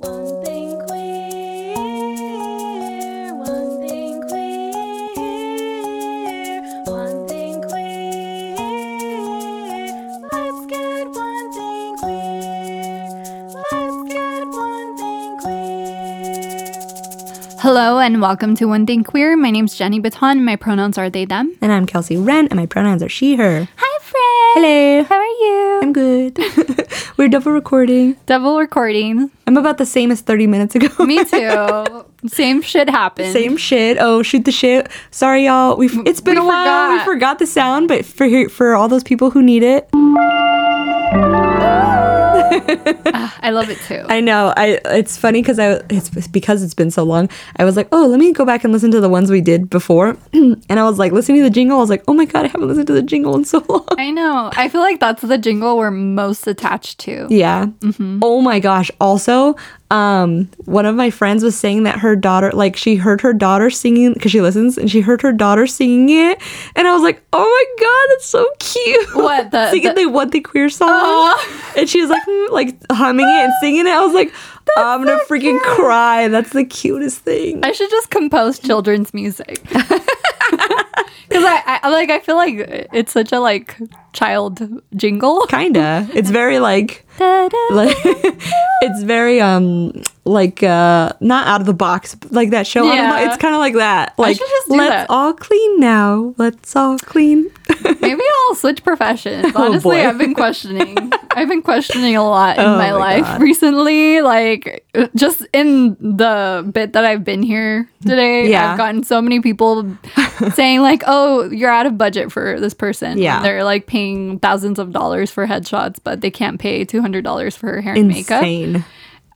One thing queer, one thing queer, one thing queer. Let's get one thing queer. Let's get one thing queer. Hello and welcome to One Thing Queer. My name's Jenny Baton. My pronouns are they, them. And I'm Kelsey Wren, and my pronouns are she, her. Hi, friend. Hello. How are you? I'm good. We're double recording. Double recording. I'm about the same as 30 minutes ago. Me too. Same shit happened. Same shit. Oh, shoot the shit. Sorry, y'all. We've, it's been We a while. We forgot. forgot the sound, but for for all those people who need it, I love it too. I know. I it's funny because I it's because it's been so long. I was like, oh, let me go back and listen to the ones we did before, and I was like listening to the jingle. I was like, oh my god, I haven't listened to the jingle in so long. I know. I feel like that's the jingle we're most attached to. Yeah. Mm-hmm. Oh my gosh. Also, um, one of my friends was saying that her daughter, like, she heard her daughter singing because she listens, and she heard her daughter singing it, and I was like, oh my god, that's so cute. What, the- singing the- the, what the queer song, Aw. and she was like, hmm, like humming it and singing it. I was like, I'm gonna so freaking cute. cry. That's the cutest thing. I should just compose children's music. Because I, I like I feel like it's such a like child jingle. Kinda. It's very like like it's very um like uh not out of the box like that show out of the Yeah. it's kind of like that like should just do let's that. all clean now let's all clean Maybe I'll switch professions. Oh, Honestly, boy. I've been questioning. I've been questioning a lot in Oh my, my life God. recently. Like just in the bit that I've been here today, Yeah. I've gotten so many people saying like, "Oh, you're out of budget for this person." Yeah. And they're like paying thousands of dollars for headshots, but they can't pay two hundred dollars for her hair and makeup. insane.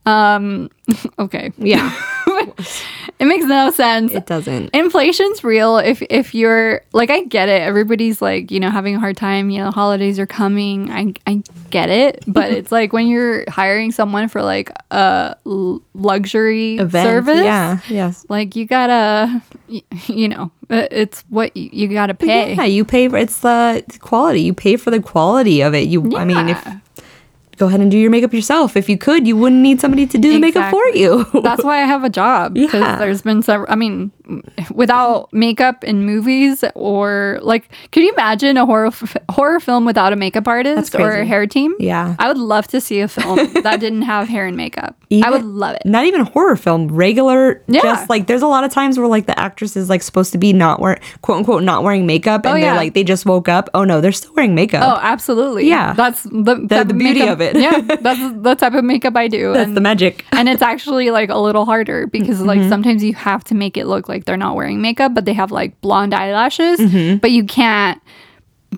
Um, okay, yeah it makes no sense. it doesn't. Inflation's real. If if you're like i get it. Everybody's like you know having a hard time you know holidays are coming. I i get it. But it's like when you're hiring someone for like a l- luxury Event, service yeah yes. like you gotta you know uh, it's what you, you gotta pay yeah you pay for it's the quality. You pay for the quality of it. You i mean if Yeah. Go ahead and do your makeup yourself if you could you wouldn't need somebody to do the makeup for you That's why I have a job because Yeah. there's been several. I mean, without makeup in movies or like, could you imagine a horror f- horror film without a makeup artist or a hair team? Yeah. I would love to see a film that didn't have hair and makeup. I would love it. Not even horror film, regular. Yeah. Just like there's a lot of times where like the actress is like supposed to be not wear quote unquote not wearing makeup, and Oh, they're like they just woke up. Oh no, they're still wearing makeup. Oh, absolutely. Yeah. that's the type the beauty makeup- of it. yeah, that's the type of makeup I do. That's and, the magic. and it's actually like a little harder because Mm-hmm. like sometimes you have to make it look like they're not wearing makeup, but they have like blonde eyelashes, Mm-hmm. but you can't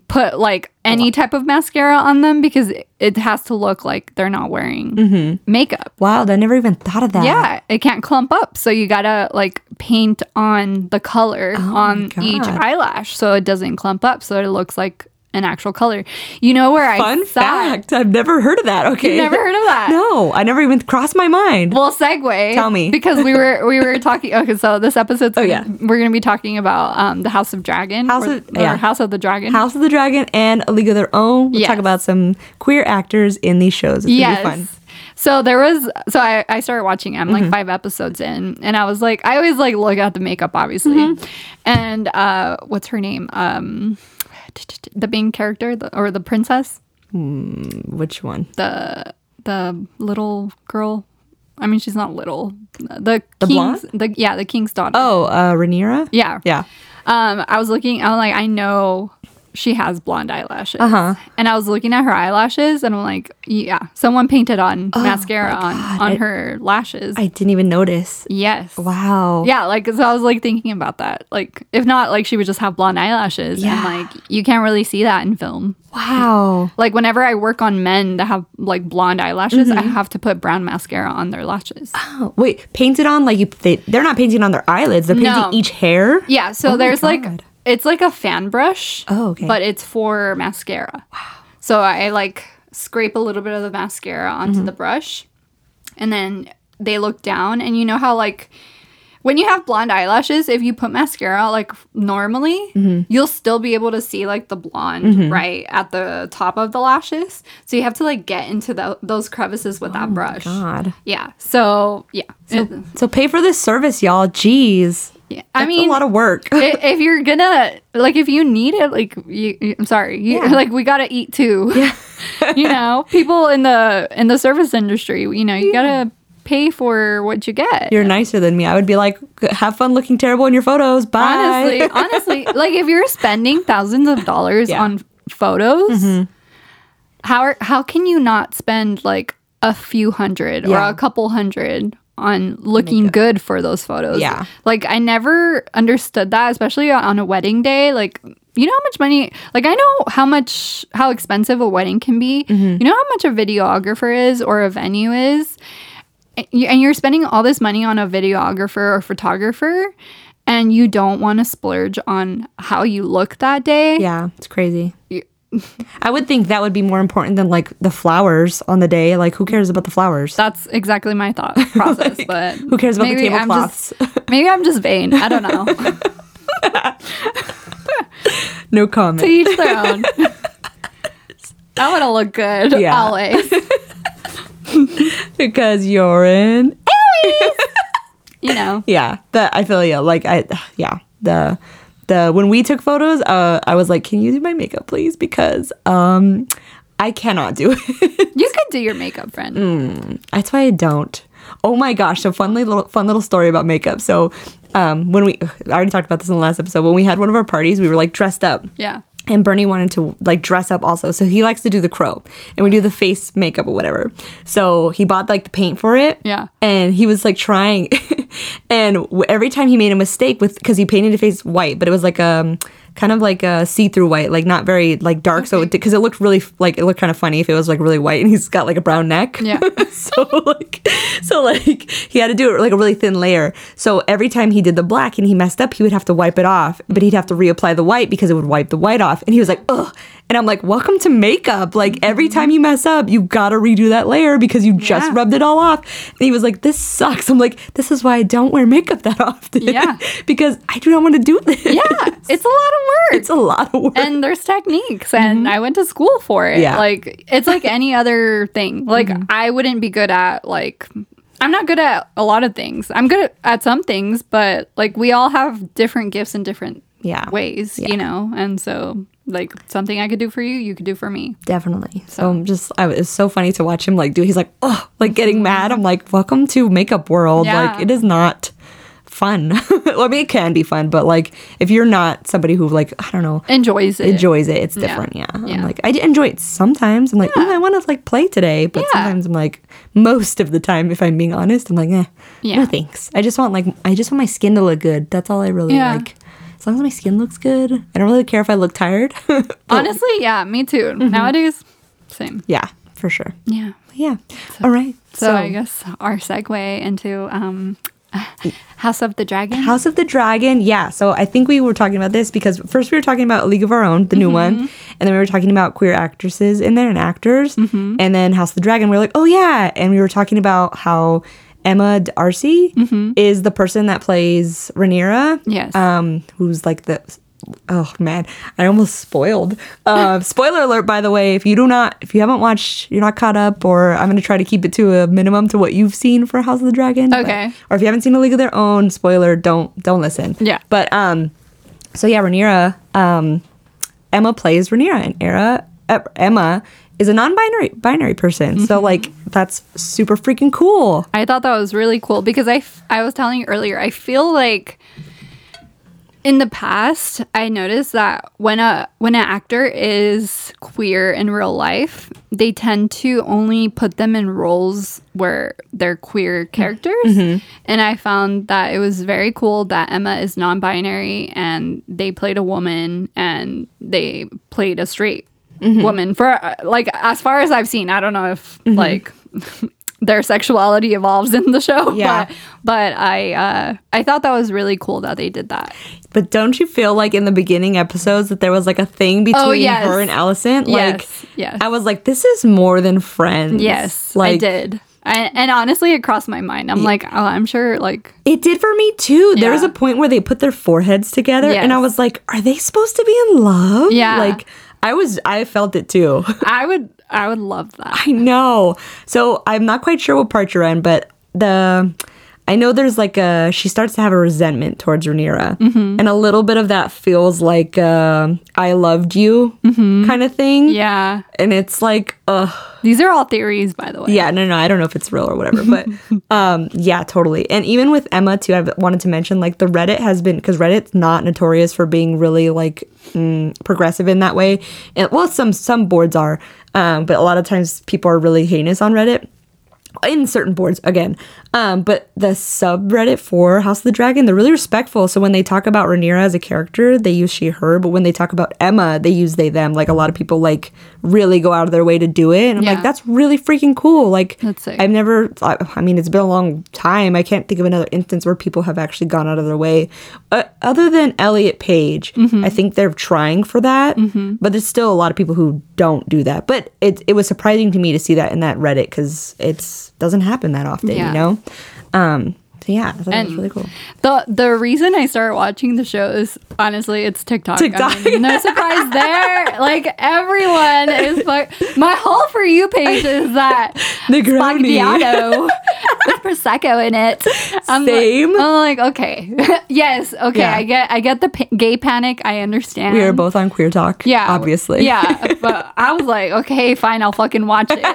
put like any type of mascara on them because it- has to look like they're not wearing Mm-hmm. makeup. Wow, I never even thought of that. Yeah, it can't clump up. So you gotta like paint on the color on each Oh eyelash so it doesn't clump up so it looks like an actual color. You know where I Fun fact. I've never heard of that. Okay. You never heard of that? No, I never even crossed my mind. Well, segue. Tell me. because we were we were talking. Okay, so this episode. Oh, yeah. we're gonna be talking about um the House of Dragon. House of- or yeah. House of the Dragon. House of the Dragon and A League of Their Own. We'll Yes. talk about some queer actors in these shows. It's yes. gonna be fun. So there was so I, I started watching. I'm Mm-hmm. like five episodes in, and I was like, I always like look at the makeup, obviously, Mm-hmm. and uh, what's her name? Um, the main character the, or the princess, Which one? the the little girl. I mean, she's not little. The, The king's, blonde? the yeah, the king's daughter. Oh, uh, Rhaenyra. yeah, Yeah. Um, I was looking. I'm like, I know she has blonde eyelashes. Uh-huh. And I was looking at her eyelashes, and I'm like, yeah, someone painted on mascara on on I- her lashes. I didn't even notice. yes. Wow. Yeah, like so I was like thinking about that. Like, if not, like she would just have blonde eyelashes, Yeah. and like you can't really see that in film. Wow. Like whenever I work on men that have like blonde eyelashes, Mm-hmm. I have to put brown mascara on their lashes. Oh, wait, painted on like you, they, they're not painting on their eyelids. They're painting No. each hair. Yeah, so Oh there's like. It's like a fan brush. Oh, okay. But it's for mascara. Wow. So I like scrape a little bit of the mascara onto Mm-hmm. the brush and then they look down and you know how like when you have blonde eyelashes, if you put mascara like normally, Mm-hmm. you'll still be able to see like the blonde right at the top of the lashes. So you have to like get into tho- those crevices with that brush. Oh God. Yeah. So yeah. It- So pay for this service, y'all. Jeez. Yeah. I That's mean, a lot of work. if you're gonna like if you need it like you, i'm sorry you, Yeah. like we gotta eat too Yeah. you know people in the in the service industry you know you gotta pay for what you get You're nicer than me. I would be like, have fun looking terrible in your photos. Bye. honestly honestly like if you're spending thousands of dollars Yeah. Mm-hmm. on photos how are, how can you not spend like a few hundred Yeah. or a couple hundred on looking good for those photos Yeah. like i never understood that especially on a wedding day like you know how much money like i know how much how expensive a wedding can be Mm-hmm. you know how much a videographer is or a venue is and you're spending all this money on a videographer or photographer and you don't want to splurge on how you look that day Yeah, it's crazy. I would think that would be more important than like the flowers on the day. Like, who cares about the flowers? that's exactly my thought process but Who cares about the tablecloths? maybe i'm just vain i don't know no comment. to each their own i want to look good Yeah. always because you're in. Aries. you know Yeah, that I feel you. Like I, yeah, the the when we took photos, uh, I was like, can you do my makeup, please? Because um, I cannot do it. you could do your makeup friend Mm. That's why I don't. Oh my gosh! So fun little fun little story about makeup. So um, when we I already talked about this in the last episode. When we had one of our parties, we were like dressed up. yeah And Bernie wanted to like dress up also. So he likes to do the crow and we do the face makeup or whatever. So he bought like the paint for it. Yeah. And he was like trying. and every time he made a mistake with, because he painted his face white, but it was like um kind of like a see through white, like not very like dark. So, because it looked really like, it looked kind of funny if it was like really white and he's got like a brown neck. Yeah. so like, so like he had to do it like a really thin layer. So every time he did the black and he messed up, he would have to wipe it off, but he'd have to reapply the white because it would wipe the white off. And he was like, ugh. And I'm like, welcome to makeup. Like every time you mess up, you gotta redo that layer because you just Yeah. rubbed it all off. And he was like, this sucks. I'm like, this is why I don't wear makeup that often. Yeah. because I do not want to do this. yeah it's a lot of work It's a lot of work. and there's techniques and i went to school for it Mm-hmm. Yeah. Mm-hmm. like it's like any other thing like i wouldn't be good at like i'm not good at a lot of things i'm good at, some things but like we all have different gifts and different Yeah. ways Yeah. you know and so like something i could do for you you could do for me Definitely. So I'm just, I, it's so funny to watch him like do. He's like, oh, like getting mad. I'm like, welcome to makeup world. Yeah. Like it is not fun. well, I mean, it can be fun, but like if you're not somebody who like I don't know enjoys it enjoys it, it's Yeah. different. Yeah. I'm Yeah. like I d- enjoy it sometimes. I'm like, oh, I want to like play today, but Yeah. sometimes I'm like, most of the time, if I'm being honest, I'm like, eh, Yeah. no thanks. I just want like I just want my skin to look good. That's all I really Yeah. like. As long as my skin looks good, I don't really care if I look tired. Honestly yeah me too Mm-hmm. nowadays same yeah, for sure. yeah Yeah. All right. so, i guess our segue into um house of the dragon House of the Dragon. Yeah. So I think we were talking about this because first we were talking about A League of Our Own, the new mm-hmm. one, and then we were talking about queer actresses in there and actors, mm-hmm. and then House of the Dragon. We were like, oh yeah, and we were talking about how Emma D'Arcy mm-hmm. is the person that plays Rhaenyra. Yes. Um, who's like the oh man, I almost spoiled. Uh, spoiler alert, by the way, if you do not, if you haven't watched, you're not caught up, or I'm gonna try to keep it to a minimum to what you've seen for House of the Dragon. but- Okay. or if you haven't seen A League of Their Own, spoiler, don't don't listen. Yeah. But um, so yeah, Rhaenyra, um, Emma plays Rhaenyra, and Era, uh, Emma is a non-binary binary person. So Mm-hmm. like that's super freaking cool. I thought that was really cool because I, f- I was telling you earlier, I feel like in the past, I noticed that when a when an actor is queer in real life, they tend to only put them in roles where they're queer characters. Mm-hmm. And I found that it was very cool that Emma is non-binary and they played a woman and they played a straight mm-hmm. woman for uh, like as far as I've seen. I don't know if mm-hmm. like their sexuality evolves in the show. Yeah. But, but I uh, I thought that was really cool that they did that. But don't you feel like in the beginning episodes that there was like a thing between Oh, yes. her and Alicent? Like Yes, yes. I was like, this is more than friends. Yes, like I did. And, and honestly, it crossed my mind. I'm like, oh, I'm sure, like, It did for me too. There was a point where they put their foreheads together, and I was like, "Are they supposed to be in love?" Yeah. like I was. I felt it too. I would, I would love that. I know. So I'm not quite sure what part you're in, but the I know there's like a she starts to have a resentment towards Rhaenyra, Mm-hmm. and a little bit of that feels like uh, I loved you Mm-hmm. kind of thing. Yeah. and it's like, ugh. These are all theories, by the way. Yeah, no, no, I don't know if it's real or whatever, but um, yeah, totally. And even with Emma too, I wanted to mention like the Reddit has been because Reddit's not notorious for being really like mm, progressive in that way. And well, some some boards are, um, but a lot of times people are really heinous on Reddit. In certain boards, again, um, but the subreddit for House of the Dragon, they're really respectful. So when they talk about Rhaenyra as a character, they use she her, but when they talk about Emma, they use they them. Like a lot of people like really go out of their way to do it, and I'm Yeah. like, that's really freaking cool. Like I've never, I, I mean, it's been a long time. I can't think of another instance where people have actually gone out of their way. Uh, other than Elliot Page, Mm-hmm. I think they're trying for that, but there's still a lot of people who don't do that. But it, it was surprising to me to see that in that Reddit because it doesn't happen that often, Yeah. you know? Um, so yeah, I thought that was And- really cool. The the reason I started watching the show is honestly it's TikTok. I mean, no surprise there. Like everyone is like my whole for you page is that Negroni. With prosecco in it. I'm Same. Like, I'm like okay, yes, okay. Yeah. I get I get the gay panic. I understand. We are both on Queer Talk, yeah, obviously. yeah. But I was like, okay, fine, I'll fucking watch it.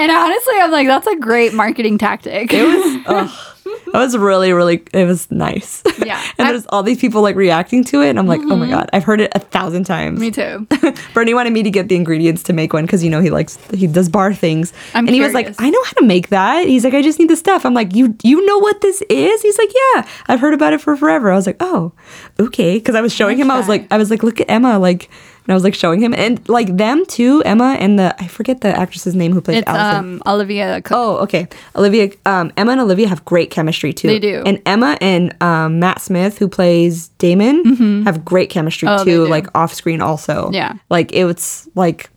And honestly, I'm like, that's a great marketing tactic. It was, ugh, it was really, really, it was nice. Yeah. and I- there's all these people like reacting to it, and I'm like, oh my mm-hmm. god, I've heard it a thousand times. Me too. Bernie wanted me to get the ingredients to make one because you know he likes he does bar things. I'm and he was like. I know how to make that. He's like, I just need the stuff. I'm like, you you know what this is? He's like, Yeah, I've heard about it for forever. I was like, Oh, okay. Because I was showing him, I was like, I was like, look at Emma, like, and I was like showing him, and like them too, Emma and the I forget the actress's name who plays It's Alicent. um Olivia Cooke. Oh, okay. Olivia, um, Emma and Olivia have great chemistry too. They do. And Emma and um, Matt Smith, who plays Daemon, have great chemistry Mm-hmm. Oh, too, like off screen also. Yeah. Like it was like,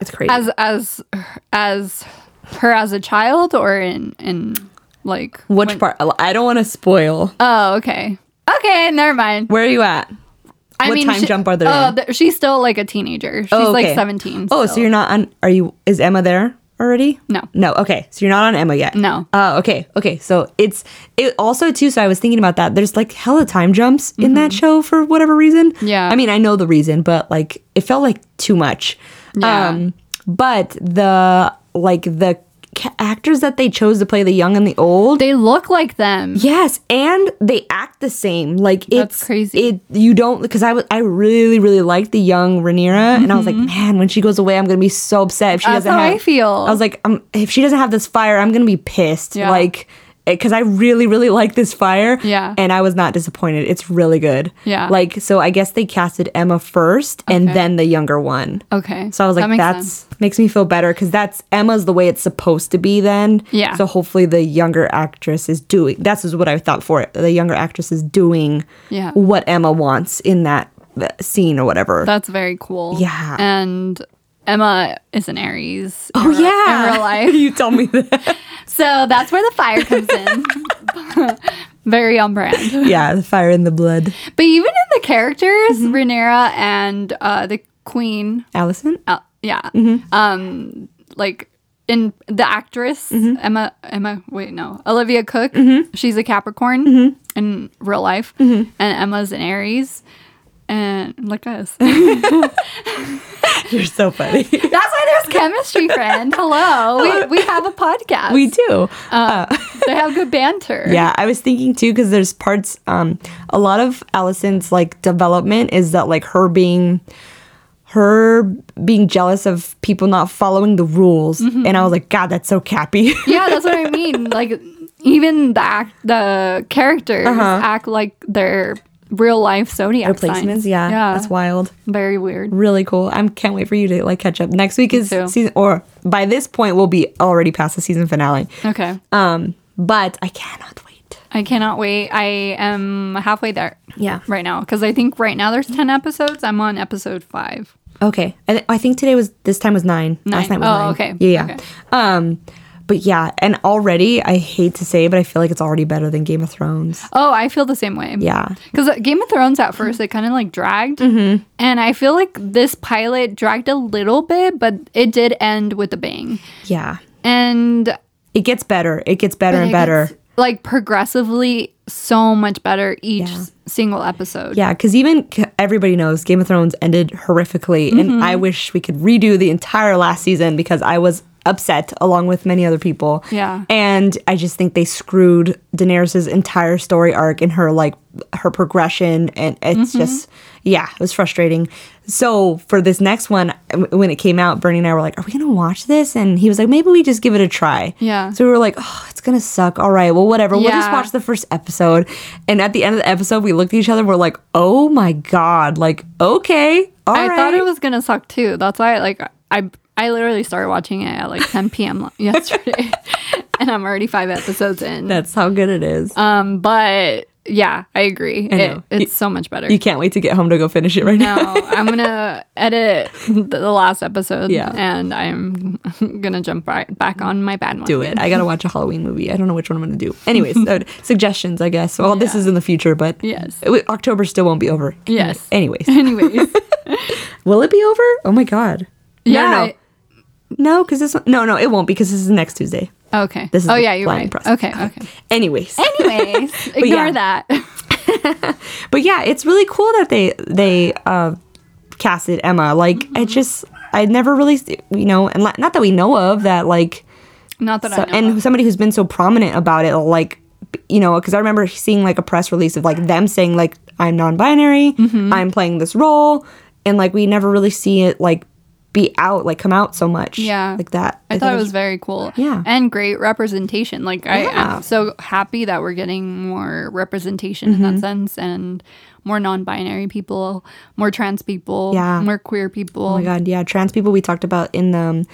it's crazy. as as as her as a child or in in like Which when- part? I don't want to spoil. Oh, okay. Okay, never mind. Where are you at? I What mean, time she- jump are they in? th- she's still like a teenager. She's Oh, like 17. Oh, so still. you're not on, are you, is Emma there already? No. No. Okay. So you're not on Emma yet. No. Oh, okay. Okay. So it's it also too. So I was thinking about that. There's like hella time jumps in that show for whatever reason. Mm-hmm. Yeah. I mean, I know the reason, but like it felt like too much. Yeah. Um, but the like the ca- actors that they chose to play the young and the old. They look like them. Yes, and they act the same. Like That's it's crazy. It you don't because I was I really really liked the young Rhaenyra, and I was like, man, when she goes away, I'm gonna be so upset if she Mm-hmm. That's doesn't how have. I feel. I was like, um, if she doesn't have this fire, I'm gonna be pissed. Yeah. Like. Because I really, really like this fire. Yeah. And I was not disappointed. It's really good. Yeah. Like, so I guess they casted Emma first and Okay. then the younger one. Okay. So I was That like, makes that's sense. makes me feel better because that's Emma's the way it's supposed to be then. Yeah. So hopefully the younger actress is doing. That's is what I thought for it. The younger actress is doing. Yeah. What Emma wants in that scene or whatever. That's very cool. Yeah. And Emma is an Aries. oh in yeah. In real life. you tell me that. So that's where the fire comes in. very on brand. yeah, the fire in the blood. But even in the characters, Mm-hmm. Rhaenyra and uh, the queen, Alicent. uh, yeah, Mm-hmm. um, like in the actress Mm-hmm. Emma, Emma, wait, no, Olivia Cooke, she's a Capricorn Mm-hmm. in real life, and Emma's an Aries, and like us. You're so funny. That's why there's chemistry, friend. Hello, we, we have a podcast. we do. they have good banter. Yeah, I was thinking too because there's parts. Um, a lot of Alicent's like development is that like her being, her being jealous of people not following the rules, Mm-hmm. and I was like, God, that's so cappy. yeah, that's what I mean. Like even the act, the characters act like they're real life zodiac Replacements, signs. yeah, yeah, that's wild. very weird. Really cool. I can't wait for you to like catch up. Next week is season, or by this point we'll be already past the season finale. Okay, Um, but I cannot wait. I cannot wait. I am halfway there. Yeah. right now because I think right now there's ten episodes. I'm on episode five. Okay, I, th- I think today was this time was nine. Last night was Oh, nine. okay. Yeah, yeah. Okay. Um, but yeah, and already I hate to say, but I feel like it's already better than Game of Thrones. Oh, I feel the same way. Yeah. Because Game of Thrones at first it kind of like dragged, Mm-hmm. and I feel like this pilot dragged a little bit, but it did end with a bang. Yeah. And It gets better. It gets better and better. gets, like progressively so much better each Yeah. single episode. Yeah, because even everybody knows Game of Thrones ended horrifically, Mm-hmm. and I wish we could redo the entire last season because I was upset along with many other people. Yeah. and I just think they screwed Daenerys' entire story arc and her like her progression, and it's Mm-hmm. just yeah, it was frustrating. So for this next one, when it came out, Bernie and I were like, "Are we gonna watch this?" And he was like, "Maybe we just give it a try." Yeah. So we were like, "Oh, it's gonna suck." All right, well, whatever. We'll just Yeah. watch the first episode. And at the end of the episode, we looked at each other. And we're like, "Oh my god!" Like, okay, all I right. thought it was gonna suck too. That's why like I I literally started watching it at like 10 p.m. yesterday, and I'm already five episodes in. That's how good it is. Um, but yeah, I agree. I It, it's You- so much better. you can't wait to get home to go finish it right now. no, I'm gonna edit the last episode. Yeah. and I'm gonna jump right back on my bad one. do it. I gotta watch a Halloween movie. I don't know which one I'm gonna do. Anyways, so suggestions, I guess. Well, this is in the future, but Yes. it- October still won't be over. Yes. Anyways, Anyways, will it be over? Oh my god. yeah. No, no, no, because this one, no, no, it won't because this is next Tuesday. Okay. This is oh yeah, you're right. process. Okay. Okay. Anyways, Anyways, ignore that. but yeah, it's really cool that they they uh, casted Emma. Like, Mm-hmm. it just I never really, you know, and not that we know of that like Not that So, I know. and of. somebody who's been so prominent about it, like, you know, because I remember seeing like a press release of like them saying like I'm non-binary, Mm-hmm. I'm playing this role, and like we never really see it like be out, like come out so much, Yeah. like that. I thought it was very cool. Yeah. And great representation. Like I, Yeah. I'm so happy that we're getting more representation in Mm-hmm. that sense and more non-binary people, more trans people, Yeah. more queer people. Oh my god, yeah, trans people we talked about in the um,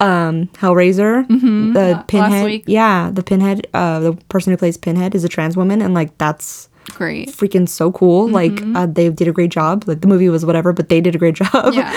um Hellraiser, the Pinhead, week. yeah, the Pinhead, uh, the person who plays Pinhead is a trans woman, and like that's Great. freaking so cool. Like uh, they did a great job. Like the movie was whatever, but they did a great job. Yeah.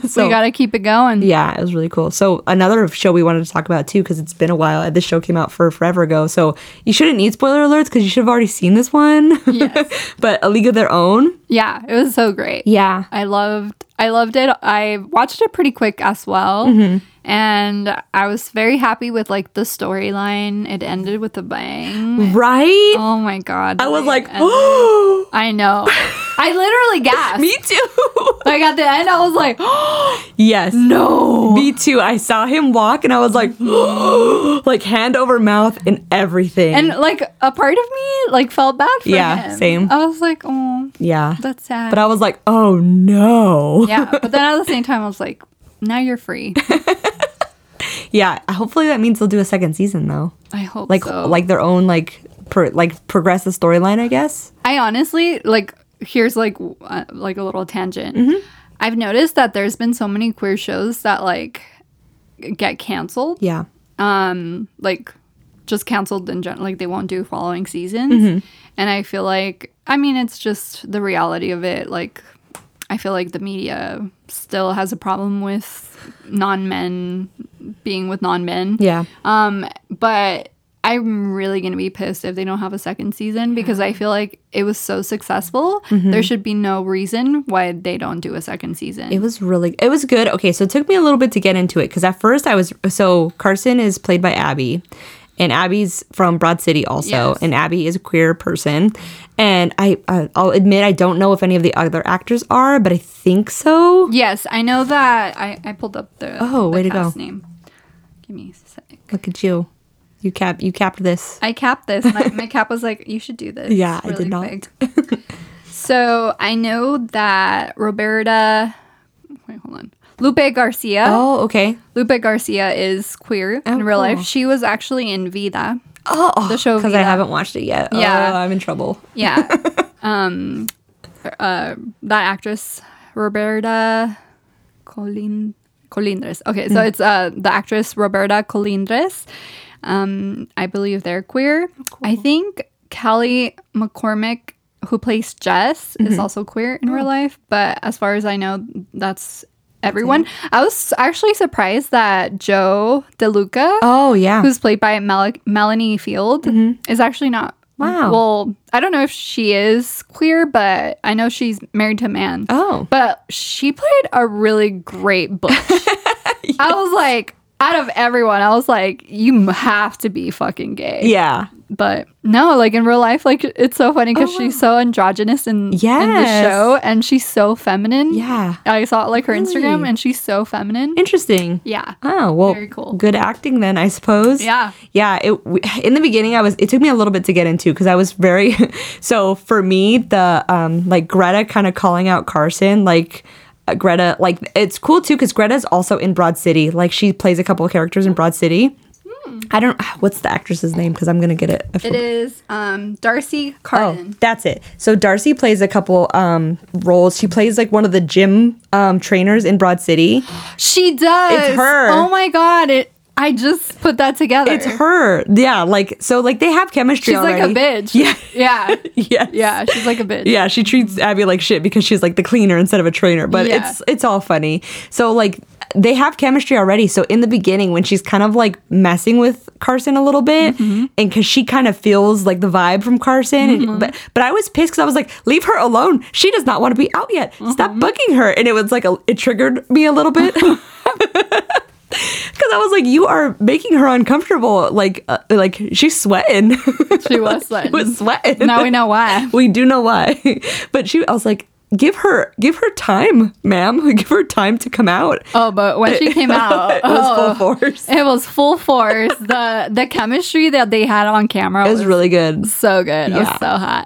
so we got to keep it going. Yeah, it was really cool. So another show we wanted to talk about too, because it's been a while. This show came out for forever ago, so you shouldn't need spoiler alerts because you should have already seen this one. Yes. but A League of Their Own. Yeah, it was so great. Yeah. I loved I loved it. I watched it pretty quick as well. Mm-hmm. And I was very happy with like the storyline. It ended with a bang. Right. Oh my god. I was like, oh, I know. I literally gasped. me too. Like at the end, I was like, yes. no. Me too. I saw him walk and I was like, like hand over mouth and everything. And like a part of me like felt bad for Yeah, him. same. I was like, oh, yeah. that's sad. But I was like, oh no. yeah, but then at the same time, I was like, now you're free. Yeah. Hopefully that means they'll do a second season though. I hope Like so. like their own like pro- like progress the storyline, I guess. I honestly like. Here's like uh, like a little tangent. Mm-hmm. I've noticed that there's been so many queer shows that like get canceled. Yeah. um like just canceled in general like they won't do following seasons Mm-hmm. and i feel like i mean it's just the reality of it like i feel like the media still has a problem with non-men being with non-men Yeah. um but i'm really gonna be pissed if they don't have a second season because i feel like it was so successful Mm-hmm. there should be no reason why they don't do a second season It was really it was good. Okay, so it took me a little bit to get into it because at first I was so Carson is played by Abbi, and Abbi's from Broad City also, Yes. and Abbi is a queer person, and I uh, I'll admit I don't know if any of the other actors are, but I think so. Yes, I know that. I, I pulled up the Oh, the way to go. name. Give me a sec. Look at you, you cap you capped this. I capped this. My, my cap was like, "You should do this." Yeah, I did not. so I know that Roberta. Wait, hold on. Lupe Garcia. Oh, okay. Lupe Garcia is queer Oh, in real life. She was actually in Vida. Oh, The show because I haven't watched it yet. Yeah. oh, I'm in trouble. Yeah. um, uh, that actress Roberta Colin Colindres. Okay, so it's uh the actress Roberta Colindres. Um, I believe they're queer. I think Kelly McCormack, who plays Jess, is also queer in real life. But as far as I know, that's everyone. I was actually surprised that Joe DeLuca, Oh yeah. who's played by Mel- Melanie Field, is actually not. Wow. Well, I don't know if she is queer, but I know she's married to a man. oh. But she played a really great Butch. I was like, out of everyone, I was like, you have to be fucking gay. Yeah. But no, like in real life, like it's so funny because she's so androgynous in, in the show and she's so feminine. Yeah. I saw like her Instagram and she's so feminine. Interesting. Yeah. Oh well, Very cool. Good acting then, I suppose. Yeah. yeah. It in the beginning, I was. It took me a little bit to get into because I was very. so for me, the um like Greta kind of calling out Carson, like Greta, like it's cool too because Greta's also in Broad City. Like she plays a couple of characters in Broad City. I don't. What's the actress's name? Because I'm gonna get it. It forgot. um, D'Arcy Oh, that's it. So D'Arcy plays a couple um roles. She plays like one of the gym um trainers in Broad City. She does. It's her. Oh my god! It. I just put that together. It's her. Yeah, like so like they have chemistry She's like a bitch. Yeah. Yeah. Yes. Yeah. She's like a bitch. Yeah, she treats Abbi like shit because she's like the cleaner instead of a trainer. But Yeah. it's it's all funny. So like they have chemistry already. So in the beginning when she's kind of like messing with Carson a little bit Mm-hmm. and cuz she kind of feels like the vibe from Carson and, but but I was pissed cuz I was like leave her alone. She does not want to be out yet. Stop Mm-hmm. bugging her. And it was like a, it triggered me a little bit. Cause I was like, you are making her uncomfortable. Like, uh, like she's sweating. She was sweating. was sweating. Now we know why. we do know why. But she, I was like, give her, give her time, ma'am. Give her time to come out. Oh, but when she came out, it was oh, full force. It was full force. the The chemistry that they had on camera It was, was really good. so good. It was so hot.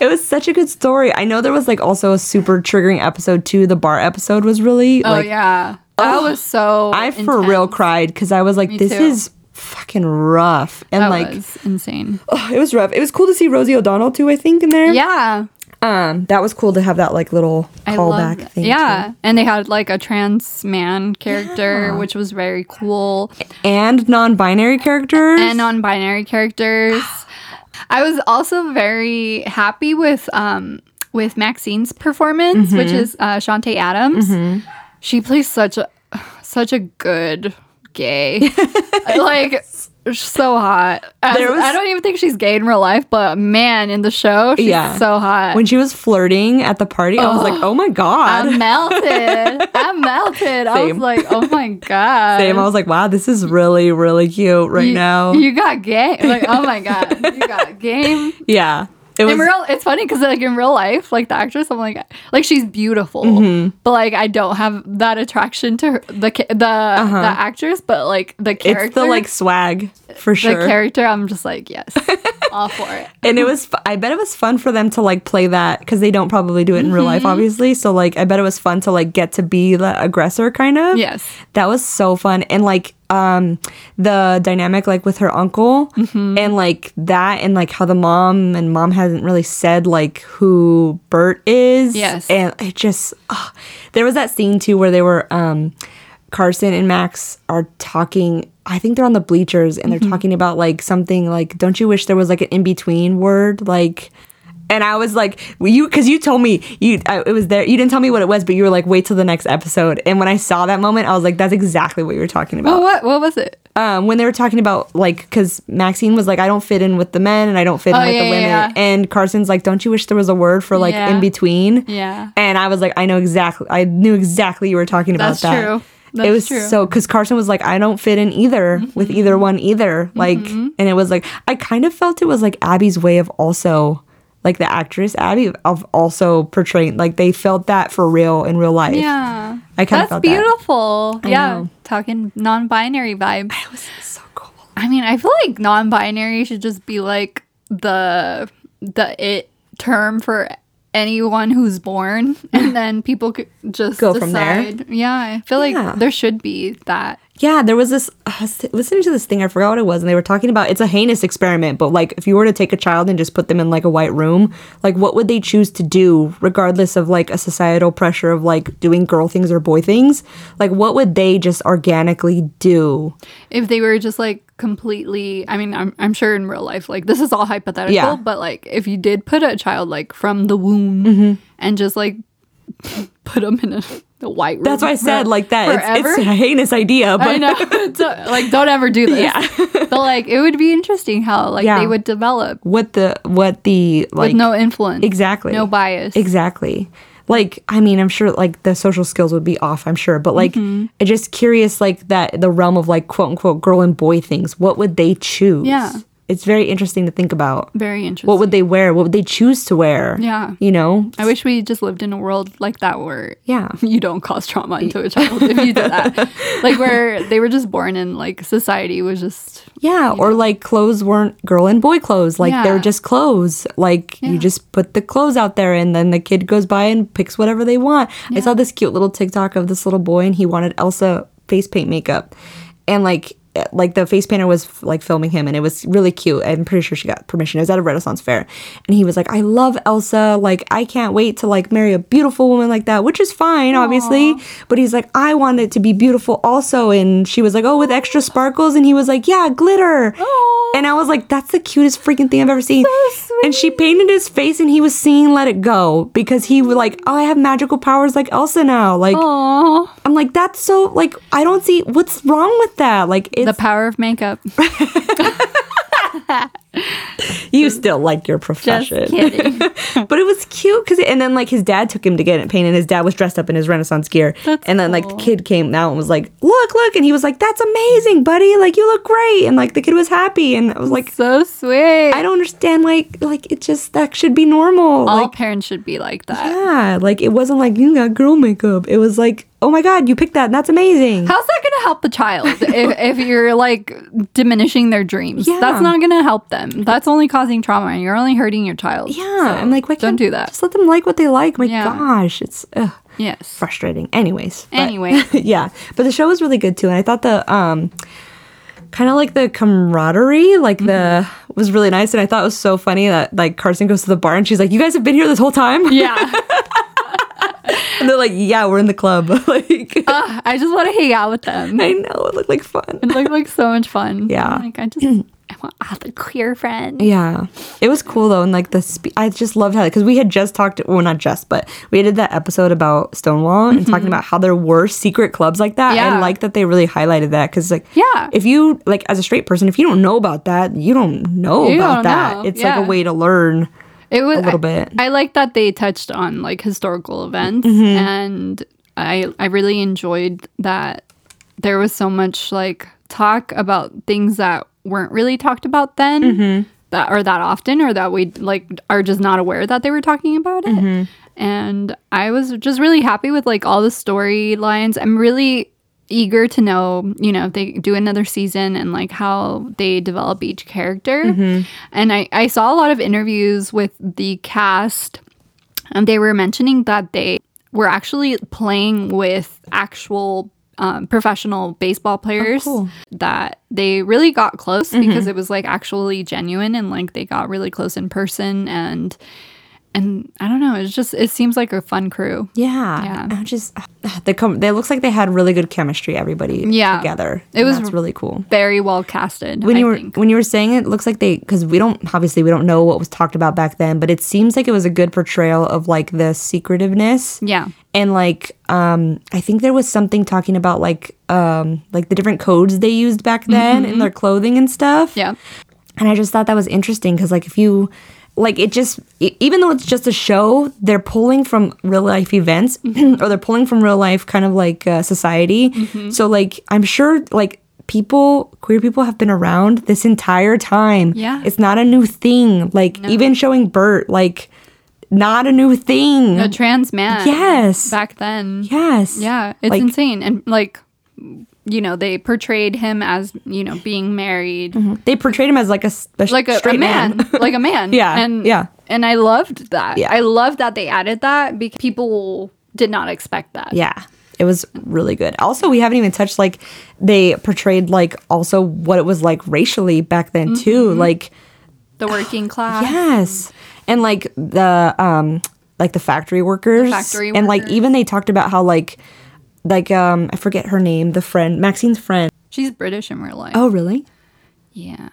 It was such a good story. I know there was like also a super triggering episode too. The bar episode was really oh like yeah, that Oh, was so. I for real cried because I was like, Me this too. is fucking rough. And That like, was insane. oh, it was rough. It was cool to see Rosie O'Donnell too. I think in there. Yeah, Um, that was cool to have that like little I callback thing. Yeah, and they had like a trans man character, which was very cool, and non-binary characters. and non-binary characters. I was also very happy with um with Maxine's performance, which Mm-hmm. is uh, Chanté Adams. She plays such a such a good gay, like so hot. Was- I don't even think she's gay in real life, but man, in the show, she's Yeah. so hot. when she was flirting at the party, I was like, oh my god. I'm melted. I'm melted. I was like, oh my god. Same. I was like, wow, this is really, really cute right you, now. You got game. Like, oh my god, you got game. yeah. It was in real, it's funny because like in real life, like the actress, I'm like, like she's beautiful, Mm-hmm. but like I don't have that attraction to her, the the the actress, but like the character, Uh-huh. it's the like swag for sure. the character, I'm just like, yes, all for it. and it was, I bet it was fun for them to like play that because they don't probably do it in real Mm-hmm. life obviously. So like I bet it was fun to like get to be the aggressor kind of. Yes. That was so fun. And like um the dynamic like with her uncle Mm-hmm. and like that and like how the mom and mom hasn't really said like who Bert is. Yes. And it just ah. there was that scene too where they were um Carson and Max are talking. I think they're on the bleachers and they're Mm-hmm. talking about like something like, don't you wish there was like an in between word? Like, and I was like, well, you, cause you told me you, I, it was there. You didn't tell me what it was, but you were like, wait till the next episode. And when I saw that moment, I was like, that's exactly what you were talking about. Well, what what was it? Um, when they were talking about like, cause Maxine was like, I don't fit in with the men and I don't fit in Oh, with yeah, the women. yeah. And Carson's like, don't you wish there was a word for like Yeah. in between? Yeah. And I was like, I know exactly. I knew exactly you were talking about That's that. true. It was true. so because Carson was like, I don't fit in either with either one either. Like, Mm-hmm. and it was like I kind of felt it was like Abbi's way of also like the actress Abbi of also portraying like they felt that for real in real life. Yeah. I kinda That's felt that. beautiful. yeah. know. Talking non binary vibes. It was so cool. I mean, I feel like non binary should just be like the the it term for anyone who's born and then people could just Go from there. decide. Yeah, I feel Yeah. like there should be that. Yeah, there was this. I was listening to this thing. I forgot what it was, and they were talking about it's a heinous experiment. But like, if you were to take a child and just put them in like a white room, like, what would they choose to do, regardless of like a societal pressure of like doing girl things or boy things? Like, what would they just organically do? If they were just like completely I mean, I'm I'm sure in real life like this is all hypothetical, Yeah. but like if you did put a child like from the womb Mm-hmm. and just like put them in a, a white room. That's why I said like that. It's, it's a heinous idea, but I know. Like, don't ever do this. Yeah. but like, it would be interesting how like Yeah. they would develop what the what the like with no influence, exactly no bias. Exactly. Like, I mean, I'm sure like the social skills would be off, I'm sure, but like, Mm-hmm. I'm just curious, like that the realm of like quote unquote girl and boy things. What would they choose? Yeah. It's very interesting to think about. Very interesting. What would they wear? What would they choose to wear? Yeah. You know? I wish we just lived in a world like that where Yeah. you don't cause trauma into a child if you do that. like where they were just born and like society was just Yeah. Or like clothes weren't girl and boy clothes. Like Yeah. they're just clothes. Like you just put the clothes out there and then the kid goes by and picks whatever they want. I saw this cute little TikTok of this little boy and he wanted Elsa face paint makeup. And like like the face painter was like filming him and it was really cute. I'm pretty sure she got permission. It was at a Renaissance fair. And he was like, I love Elsa. Like I can't wait to like marry a beautiful woman like that, which is fine, obviously. But he's like, I want it to be beautiful also. And she was like, Oh, with extra sparkles. And he was like, Yeah, glitter. Aw. And I was like, that's the cutest freaking thing I've ever seen. So And she painted his face and he was singing Let It Go because he was like, Oh, I have magical powers like Elsa now. Like, Aw. I'm like, that's so, like, I don't see what's wrong with that. Like, The power of makeup. you still like your Just profession. kidding. but it was cute because, and then like his dad took him to get it painted. And his dad was dressed up in his Renaissance gear. That's and then like the kid came out and was like, Look, look. And he was like, That's amazing, buddy. Like, you look great. And like the kid was happy. And I was like, so sweet. I don't understand. Like, like it just, that should be normal. All like, parents should be like that. Yeah, like it wasn't like you got girl makeup. It was like, oh my god, you picked that. And that's amazing. How's that going to help the child if, if you're like diminishing their dreams? Yeah. That's not going to help them. That's only causing trauma and you're only hurting your child. yeah, So I'm like, why don't do that. Just let them like what they like. My Yeah. gosh, it's ugh, Yes. frustrating. Anyways, but- Anyway. yeah, but the show was really good too, and I thought the um. Kind of like the camaraderie, like the Mm-hmm. was really nice, and I thought it was so funny that like Carson goes to the bar and she's like, "You guys have been here this whole time," Yeah. and they're like, "Yeah, we're in the club." like, Ugh, I just want to hang out with them. I know it looked like fun. It looked like so much fun. Yeah. Like I just I want other queer friends. Yeah, it was cool though, and like the spe- I just loved how because we had just talked, well, not just, but we did that episode about Stonewall and talking about how there were secret clubs like that. Mm-hmm. Yeah. I like that they really highlighted that because like, Yeah. if you like as a straight person, if you don't know about that, you don't know You about don't that. know. It's like a way to learn. It was a little I- bit. I, like that they touched on like historical events Mm-hmm. and I I really enjoyed that there was so much like talk about things that weren't really talked about then Mm-hmm. that or that often or that we like are just not aware that they were talking about it. Mm-hmm. And I was just really happy with like all the storylines. I'm really eager to know, you know, if they do another season and like how they develop each character. Mm-hmm. And I, I saw a lot of interviews with the cast and they were mentioning that they were actually playing with actual um, professional baseball players cool. that they really got close because it was like actually genuine and like they got really close in person and and I don't know it's just it seems like a fun crew Yeah, Yeah. I just they come. They looks like they had really good chemistry. Everybody Yeah. together. It was that's really cool. very well casted when I you were think. when you were saying it, it looks like they because we don't obviously we don't know what was talked about back then, but it seems like it was a good portrayal of like the secretiveness yeah and like um I think there was something talking about like um like the different codes they used back then in their clothing and stuff. Mm-hmm. yeah And I just thought that was interesting because, like, if you, like, it just, even though it's just a show, they're pulling from real life events Mm-hmm. or they're pulling from real life kind of like uh, society. So, like, I'm sure, like, people, queer people have been around this entire time. Yeah. It's not a new thing. Like, even showing Bert, like, not a new thing. a trans man Yes. back then yes. Yeah, it's Like- insane. And like, you know, they portrayed him as, you know, being married, They portrayed him as like a, s- a like a, a man, man. like a man. Yeah, And yeah. And I loved that. Yeah. I loved that they added that because people did not expect that. Yeah. It was really good. Also, we haven't even touched like they portrayed like also what it was like racially back then Mm-hmm. too. Like The working class. yes. And like the um like the factory workers. factory and like even they talked about how like like um I forget her name, the friend, Maxine's friend. She's British in real life. Oh, really? Yeah.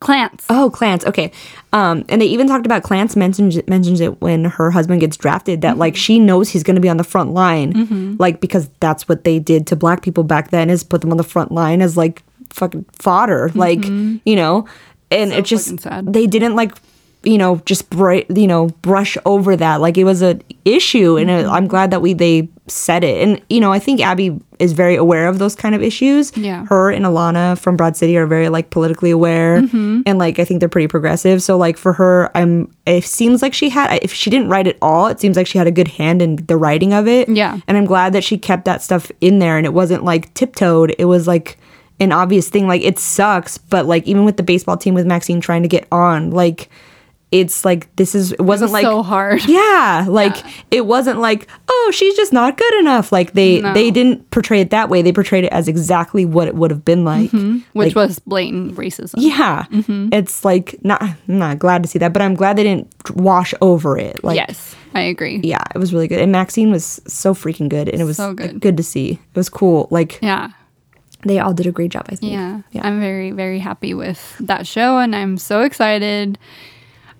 Clance. Oh, Clance. Okay. Um, and they even talked about Clance mentions mentions it when her husband gets drafted that like she knows he's going to be on the front line, like because that's what they did to black people back then is put them on the front line as like fucking fodder, like you know, and it just they didn't like you know just br- you know brush over that. Like it was a issue and it, i'm glad that we they said it. And you know i think Abbi is very aware of those kind of issues. Yeah. her and Ilana from broad city are very like politically aware mm-hmm. and like i think they're pretty progressive. So like for her i'm it seems like she had if she didn't write it all it seems like she had a good hand in the writing of it. Yeah. and i'm glad that she kept that stuff in there and it wasn't like tiptoed. It was like an obvious thing. Like it sucks but like even with the baseball team with maxine trying to get on like it's like this is it wasn't was like so hard. yeah like it wasn't like oh she's just not good enough like they No. they didn't portray it that way they portrayed it as exactly what it would have been like mm-hmm. Which Like, was blatant racism. yeah mm-hmm. it's like not i'm not glad to see that but i'm glad they didn't wash over it like yes, I agree. yeah it was really good and maxine was so freaking good and it was So good. good to see it was cool like Yeah. they all did a great job i think Yeah. yeah I'm very, very happy with that show and I'm so excited.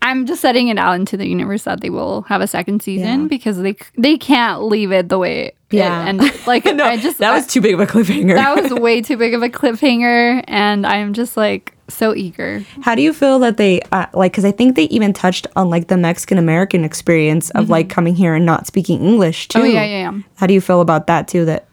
I'm just setting it out into the universe that they will have a second season Yeah. because they they can't leave it the way Yeah. ended. Like no, I just that was too big of a cliffhanger that was way too big of a cliffhanger and I'm just like so eager. How do you feel that they uh, like? Because I think they even touched on like the Mexican American experience of like coming here and not speaking English too. Mm-hmm. Oh yeah, yeah, yeah. How do you feel about that too? That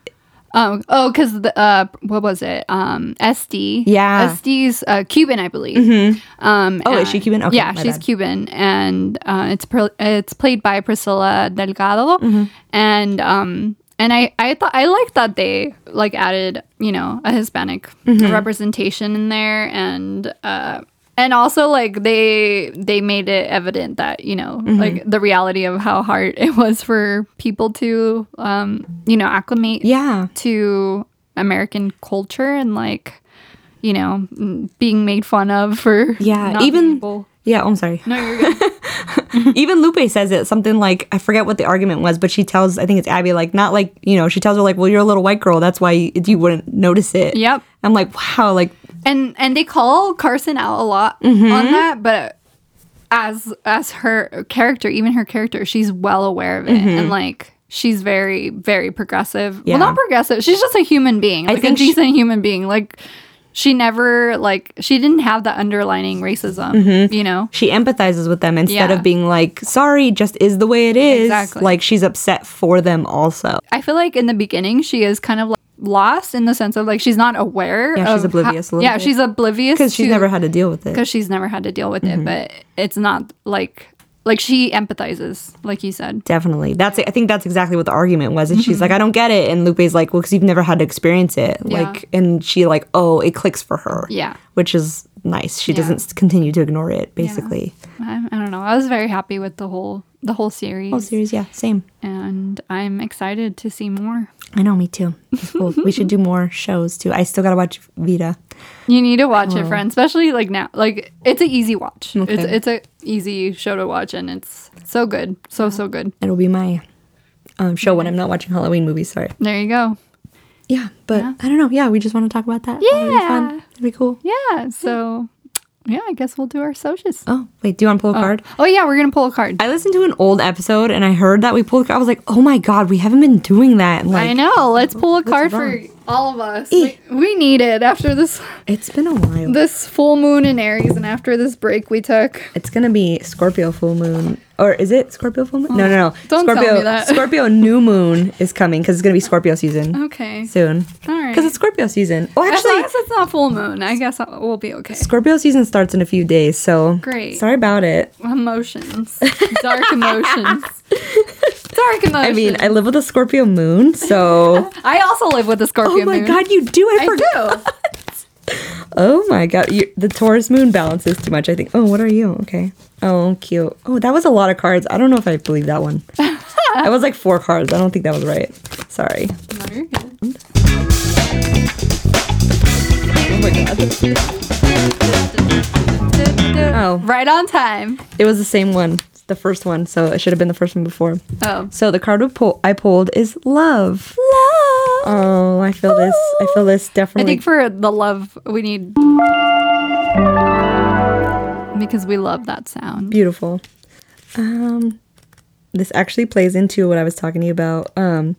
Um, oh, because the uh, what was it? Um, Esti. Yeah. Esti's uh, Cuban, I believe. Um, Oh, is she Cuban? Okay, yeah, she's bad. Cuban, and uh, it's it's played by Priscilla Delgado, Mm-hmm. and um, and I I thought I liked that they like added you know a Hispanic Mm-hmm. representation in there, and uh. And also, like they they made it evident that you know, Mm-hmm. like the reality of how hard it was for people to, um, you know, acclimate yeah, to American culture and like, you know, being made fun of for yeah. Even able- yeah. Oh, I'm sorry. no, you're good. even Lupe says it something like I forget what the argument was, but she tells I think it's Abbi like not like you know she tells her like well you're a little white girl that's why you, you wouldn't notice it. Yep. I'm like wow like and and they call Carson out a lot Mm-hmm. on that, but as as her character, even her character, she's well aware of it and like. She's very, very progressive. Mm-hmm. Yeah. Well, not progressive. She's just a human being, like a think she- decent human being. Like she never, like she didn't have the underlining racism. You know, she empathizes with them instead Yeah. of being like sorry just is the way it is. Exactly. Like she's upset for them also. I feel like in the beginning she is kind of like lost in the sense of like she's not aware. Yeah, she's oblivious a How, yeah, bit. she's oblivious Because she's never had to deal with it. because she's never had to deal with Mm-hmm. it. But it's not like like she empathizes, like you said. Definitely. That's I think that's exactly what the argument was. And she's like, I don't get it. And Lupe's like, Well, because you've never had to experience it. Mm-hmm. Yeah. Like and she like, oh, it clicks for her. Yeah. Which is nice. She Yeah. doesn't continue to ignore it, basically. I, I don't know. I was very happy with the whole the whole series, Oh series, yeah, same. and I'm excited to see more. I know, me too. Cool. we should do more shows too. I still gotta watch Vida. You need to watch it, friend. Especially like now, like it's an easy watch. It's Okay. it's a easy show to watch, and it's so good, so so good. It'll be my um, show when I'm not watching Halloween movies. Sorry. There you go. Yeah, but Yeah. I don't know. Yeah, we just want to talk about that. That'll be fun. Yeah. It'll be cool. Yeah. So yeah, I guess we'll do our socials. Oh, wait, do you want to pull a card? Oh yeah, we're gonna pull a card. I listened to an old episode and I heard that we pulled. I was like, oh my god, we haven't been doing that. Like, I know. Let's pull a card for all of us. Eh. We, we need it after this it's been a while. this full moon in Aries and after this break we took. It's gonna be Scorpio full moon, or is it Scorpio full moon? No, no, no. Don't tell me that. Scorpio new moon is coming because it's gonna be Scorpio season Okay. soon. All right. Because it's Scorpio season. Oh, as long actually, as it's not full moon, I guess I'll, we'll be okay. Scorpio season starts in a few days. So Great. Sorry about it. Emotions, dark emotions, dark emotions. I mean, I live with a Scorpio moon, so. I also live with a Scorpio moon. oh my moon. god, you do! I, I forgot. do. Oh my god, you, the Taurus moon balances too much. I think. Oh, what are you? Okay. Oh, cute. Oh, that was a lot of cards. I don't know if I believe that one. that was like four cards. I don't think that was right. Sorry. No, you're good. Oh my god. Oh. Right on time. It was the same one, the first one. So it should have been the first one before. Oh. So the card we pull, I pulled is love. Love. Oh, I feel this. I feel this definitely. I think for the love, we need. because we love that sound. Beautiful. Um, this actually plays into what I was talking to you about. Um,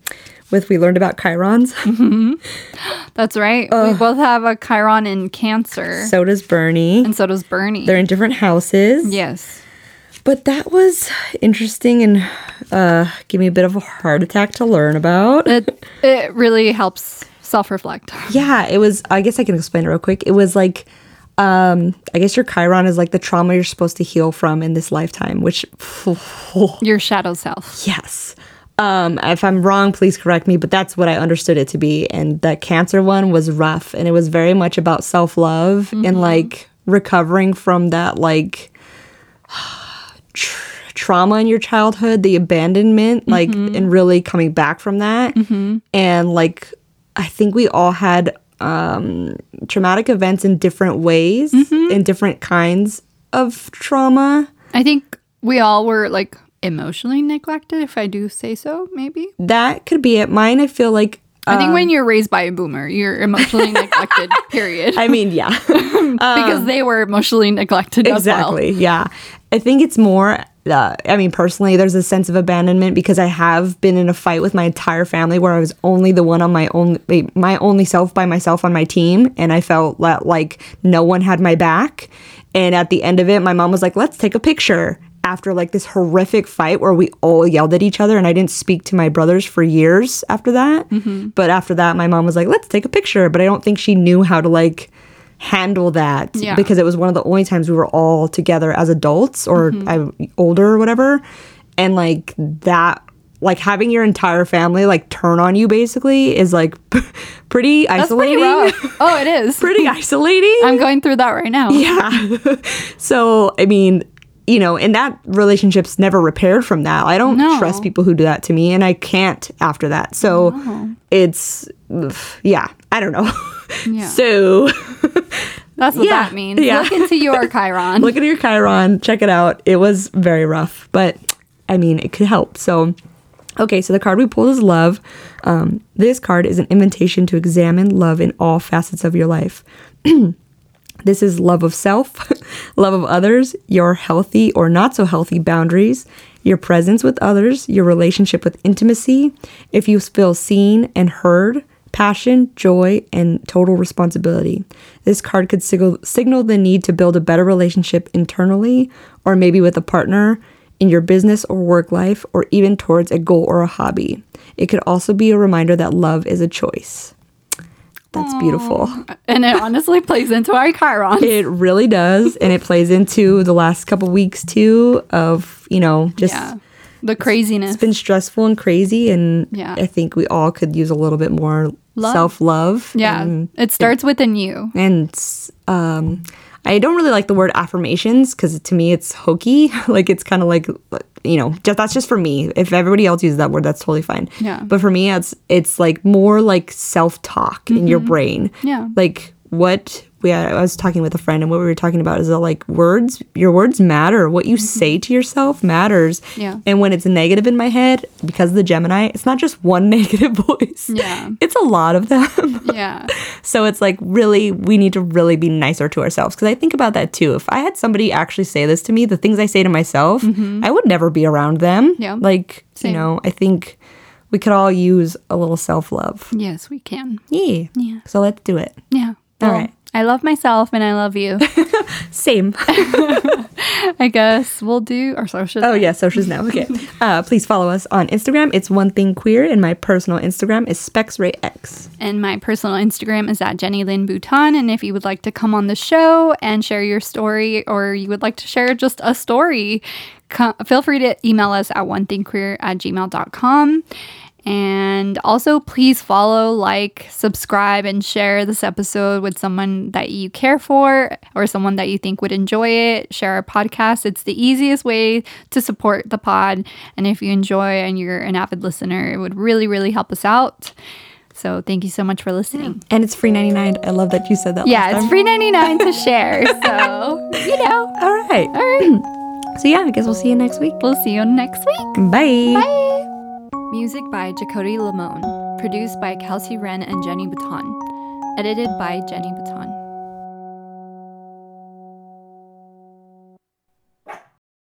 with we learned about chirons. That's right. We both have a Chiron in Cancer, so does Bernie. and so does Bernie. They're in different houses. yes. But that was interesting and uh, gave me a bit of a heart attack to learn about. It it really helps self reflect. Yeah, it was. I guess I can explain it real quick. It was like, um, I guess your Chiron is like the trauma you're supposed to heal from in this lifetime, which, Your shadow self. yes. Um, if I'm wrong, please correct me, but that's what I understood it to be. And that cancer one was rough and it was very much about self love and like recovering from that like trauma in your childhood, the abandonment, like, mm-hmm. and really coming back from that. Mm-hmm. And like, I think we all had um, traumatic events in different ways, mm-hmm. in different kinds of trauma. I think we all were like emotionally neglected, if I do say so, maybe. That could be it. Mine, I feel like. I think when um, you're raised by a boomer, you're emotionally neglected, period. I mean, yeah. because um, they were emotionally neglected as well. exactly. Yeah. I think it's more. Uh, I mean, personally, there's a sense of abandonment because I have been in a fight with my entire family where I was only the one on my own, my only self by myself on my team, and I felt that, like no one had my back. And at the end of it, my mom was like, "Let's take a picture." After like this horrific fight where we all yelled at each other, and I didn't speak to my brothers for years after that. But after that, my mom was like, "Let's take a picture," but I don't think she knew how to like handle that Yeah. because it was one of the only times we were all together as adults or mm-hmm. I, older or whatever and like that like having your entire family like turn on you basically is like pretty That's pretty isolating rough. Oh, it is. pretty isolating I'm going through that right now. yeah so i mean you know and that relationship's never repaired from that i don't No. trust people who do that to me and i can't after that so it's yeah i don't know Yeah. so That's what Yeah, that means. yeah. Look into your Chiron. look into your Chiron, check it out. It was very rough, but I mean, it could help. So, okay, so the card we pulled is love. Um, this card is an invitation to examine love in all facets of your life. this is love of self, love of others, your healthy or not so healthy boundaries, your presence with others, your relationship with intimacy, if you feel seen and heard, passion, joy, and total responsibility. This card could signal, signal the need to build a better relationship internally or maybe with a partner in your business or work life or even towards a goal or a hobby. It could also be a reminder that love is a choice. That's beautiful. and it honestly plays into our Chiron. It really does. And it plays into the last couple weeks too of, you know, just yeah. The craziness. it's been stressful and crazy. And Yeah. I think we all could use a little bit more Love. self love. yeah. And, it starts within you. and um, I don't really like the word affirmations because to me it's hokey. like it's kind of like, you know, just that's just for me. If everybody else uses that word, that's totally fine. Yeah. But for me, it's it's like more like self talk in your brain. Mm-hmm. Yeah. Like what we I was talking with a friend and what we were talking about is that like words your words matter. What you say to yourself matters. Mm-hmm. Yeah. And when it's negative in my head, because of the Gemini, it's not just one negative voice. Yeah. It's a lot of them. Yeah. So it's like really, we need to really be nicer to ourselves. Because I think about that too. If I had somebody actually say this to me, the things I say to myself, I would never be around them. Mm-hmm. Yeah. Like, Same. you know, I think we could all use a little self love. Yes, we can. Yeah. Yeah. So let's do it. Yeah. All Well, right. I love myself and I love you. Same. I guess we'll do our social. oh, yeah. Socials now. Okay. Uh, please follow us on Instagram. It's One Thing Queer. And my personal Instagram is SpexRayX. And my personal Instagram is at Jenny Lynn Bouton. And if you would like to come on the show and share your story, or you would like to share just a story, co- feel free to email us at one thing queer at gmail.com. And also, please follow, like, subscribe, and share this episode with someone that you care for or someone that you think would enjoy it. Share our podcast. It's the easiest way to support the pod. And if you enjoy and you're an avid listener, it would really, really help us out. So thank you so much for listening. And it's free 99. I love that you said that. Yeah, last it's free 99 to share. So, you know. All right. All right. So, yeah, I guess we'll see you next week. We'll see you next week. Bye. Bye. Music by Jacody Lamone. Produced by Kelsey Wren and Jenny Baton. Edited by Jenny Baton.